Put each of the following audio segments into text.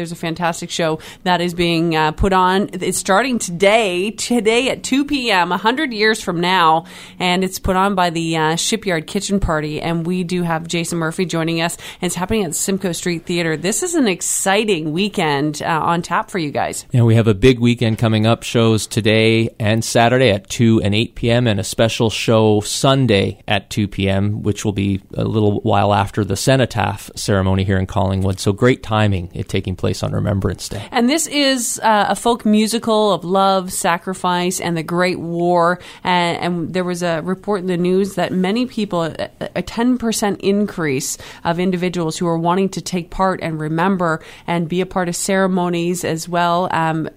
there's a fantastic show that is being uh, put on. It's starting today, today at 2 p.m., 100 years from now, and it's put on by the uh, Shipyard Kitchen Party. And we do have Jason Murphy joining us. It's happening at Simcoe Street Theater. This is an exciting weekend uh, on tap for you guys. And we have a big weekend coming up. Shows today and Saturday at 2 and 8 p.m., and a special show Sunday at 2 p.m., which will be a little while after the cenotaph ceremony here in Collingwood. So great timing it taking place on Remembrance Day. And this is uh, a folk musical of love, sacrifice, and the Great War. And, and there was a report in the news that many people, a, a 10% increase of individuals who are wanting to take part and remember and be a part of ceremonies as well. Um,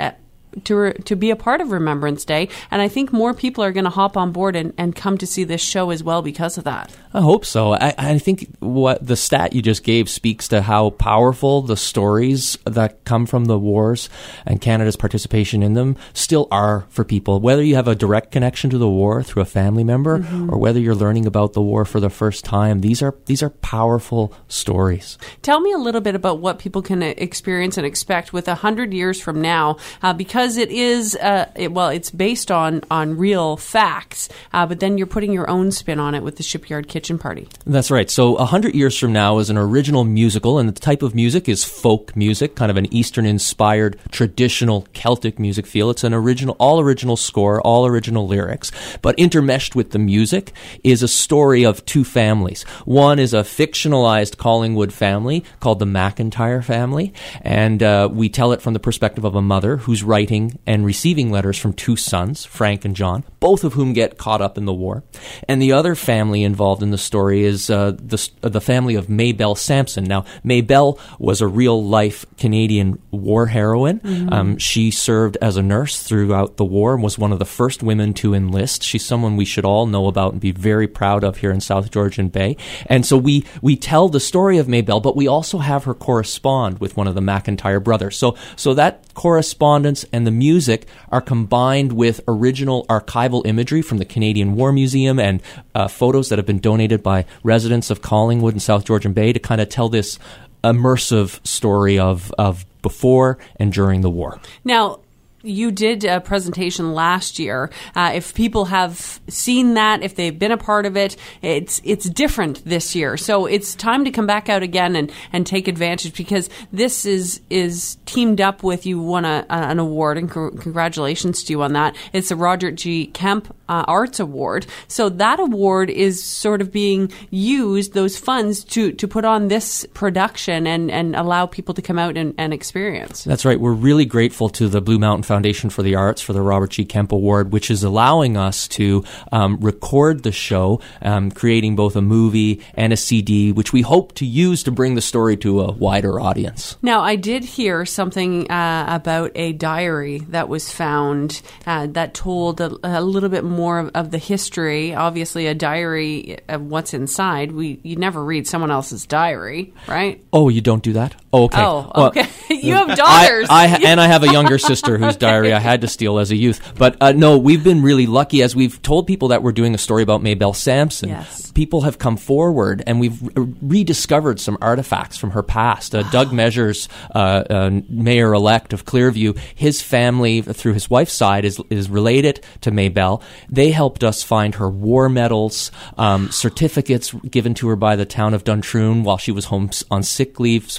to to be a part of Remembrance Day, and I think more people are going to hop on board and, and come to see this show as well because of that. I hope so. I, I think what the stat you just gave speaks to how powerful the stories that come from the wars and Canada's participation in them still are for people. Whether you have a direct connection to the war through a family member, mm-hmm. or whether you're learning about the war for the first time, these are these are powerful stories. Tell me a little bit about what people can experience and expect with a hundred years from now, uh, because because it is uh, it, well, it's based on on real facts, uh, but then you're putting your own spin on it with the Shipyard Kitchen Party. That's right. So a hundred years from now is an original musical, and the type of music is folk music, kind of an Eastern-inspired, traditional Celtic music feel. It's an original, all original score, all original lyrics, but intermeshed with the music is a story of two families. One is a fictionalized Collingwood family called the McIntyre family, and uh, we tell it from the perspective of a mother who's writing and receiving letters from two sons, Frank and John, both of whom get caught up in the war. And the other family involved in the story is uh, the, uh, the family of Maybelle Sampson. Now, Maybelle was a real life Canadian war heroine. Mm-hmm. Um, she served as a nurse throughout the war and was one of the first women to enlist. She's someone we should all know about and be very proud of here in South Georgian Bay. And so we, we tell the story of Maybelle, but we also have her correspond with one of the McIntyre brothers. So, so that correspondence and the music are combined with original archival imagery from the Canadian War Museum and uh, photos that have been donated by residents of Collingwood and South Georgian Bay to kind of tell this immersive story of, of before and during the war. Now, you did a presentation last year. Uh, if people have seen that, if they've been a part of it, it's it's different this year. So it's time to come back out again and, and take advantage because this is is teamed up with you won a, an award and congratulations to you on that. It's the Roger G. Kemp uh, Arts Award. So that award is sort of being used those funds to to put on this production and and allow people to come out and, and experience. That's right. We're really grateful to the Blue Mountain Foundation for the Arts for the Robert G. Kemp Award, which is allowing us to um, record the show, um, creating both a movie and a CD, which we hope to use to bring the story to a wider audience. Now, I did hear something uh, about a diary that was found uh, that told a, a, little bit more of, of, the history. Obviously, a diary of what's inside. We you never read someone else's diary, right? Oh, you don't do that. Oh, okay. Oh, okay. Well, you have daughters. I, I, and I have a younger sister who's diary I had to steal as a youth. But uh, no, we've been really lucky as we've told people that we're doing a story about Maybelle Sampson. Yes. People have come forward and we've rediscovered some artifacts from her past. Uh, Doug Measures, uh, uh mayor elect of Clearview, his family through his wife's side is is related to Maybelle. They helped us find her war medals, um, certificates given to her by the town of Duntroon while she was home on sick leave.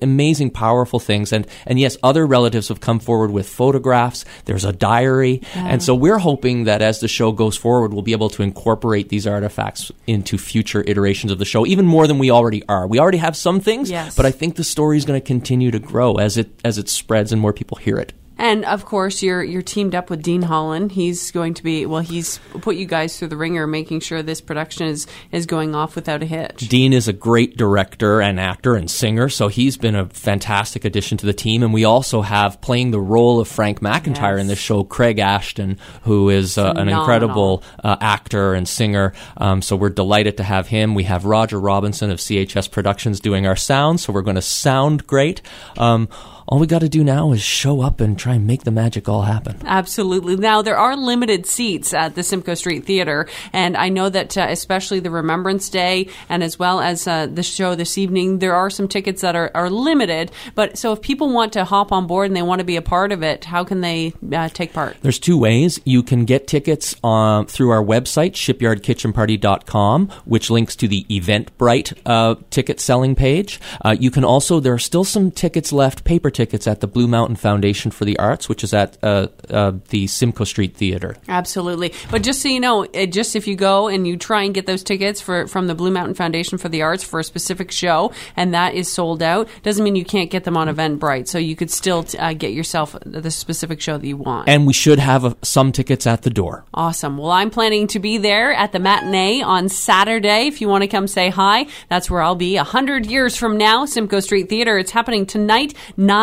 Amazing, powerful things. And and yes, other relatives have come forward with photographs photographs, there's a diary. Yeah. And so we're hoping that as the show goes forward, we'll be able to incorporate these artifacts into future iterations of the show, even more than we already are. We already have some things, yes. but I think the story is going to continue to grow as it as it spreads and more people hear it. And of course, you're you're teamed up with Dean Holland. He's going to be well. He's put you guys through the ringer, making sure this production is is going off without a hitch. Dean is a great director and actor and singer, so he's been a fantastic addition to the team. And we also have playing the role of Frank McIntyre yes. in this show, Craig Ashton, who is uh, an incredible uh, actor and singer. Um, so we're delighted to have him. We have Roger Robinson of CHS Productions doing our sound, so we're going to sound great. Um, all we got to do now is show up and try and make the magic all happen. Absolutely. Now, there are limited seats at the Simcoe Street Theater, and I know that uh, especially the Remembrance Day and as well as uh, the show this evening, there are some tickets that are, are limited. But so if people want to hop on board and they want to be a part of it, how can they uh, take part? There's two ways. You can get tickets uh, through our website, shipyardkitchenparty.com, which links to the Eventbrite uh, ticket selling page. Uh, you can also, there are still some tickets left, paper tickets, at the Blue Mountain Foundation for the Arts, which is at uh, uh, the Simcoe Street Theater. Absolutely. But just so you know, it, just if you go and you try and get those tickets for from the Blue Mountain Foundation for the Arts for a specific show, and that is sold out, doesn't mean you can't get them on Eventbrite. So you could still uh, get yourself the specific show that you want. And we should have uh, some tickets at the door. Awesome. Well, I'm planning to be there at the matinee on Saturday. If you want to come say hi, that's where I'll be. A hundred years from now, Simcoe Street Theater. It's happening tonight, nine,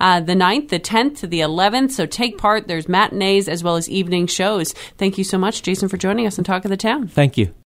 uh, the 9th, the 10th, to the 11th. So take part. There's matinees as well as evening shows. Thank you so much, Jason, for joining us and Talk of the Town. Thank you.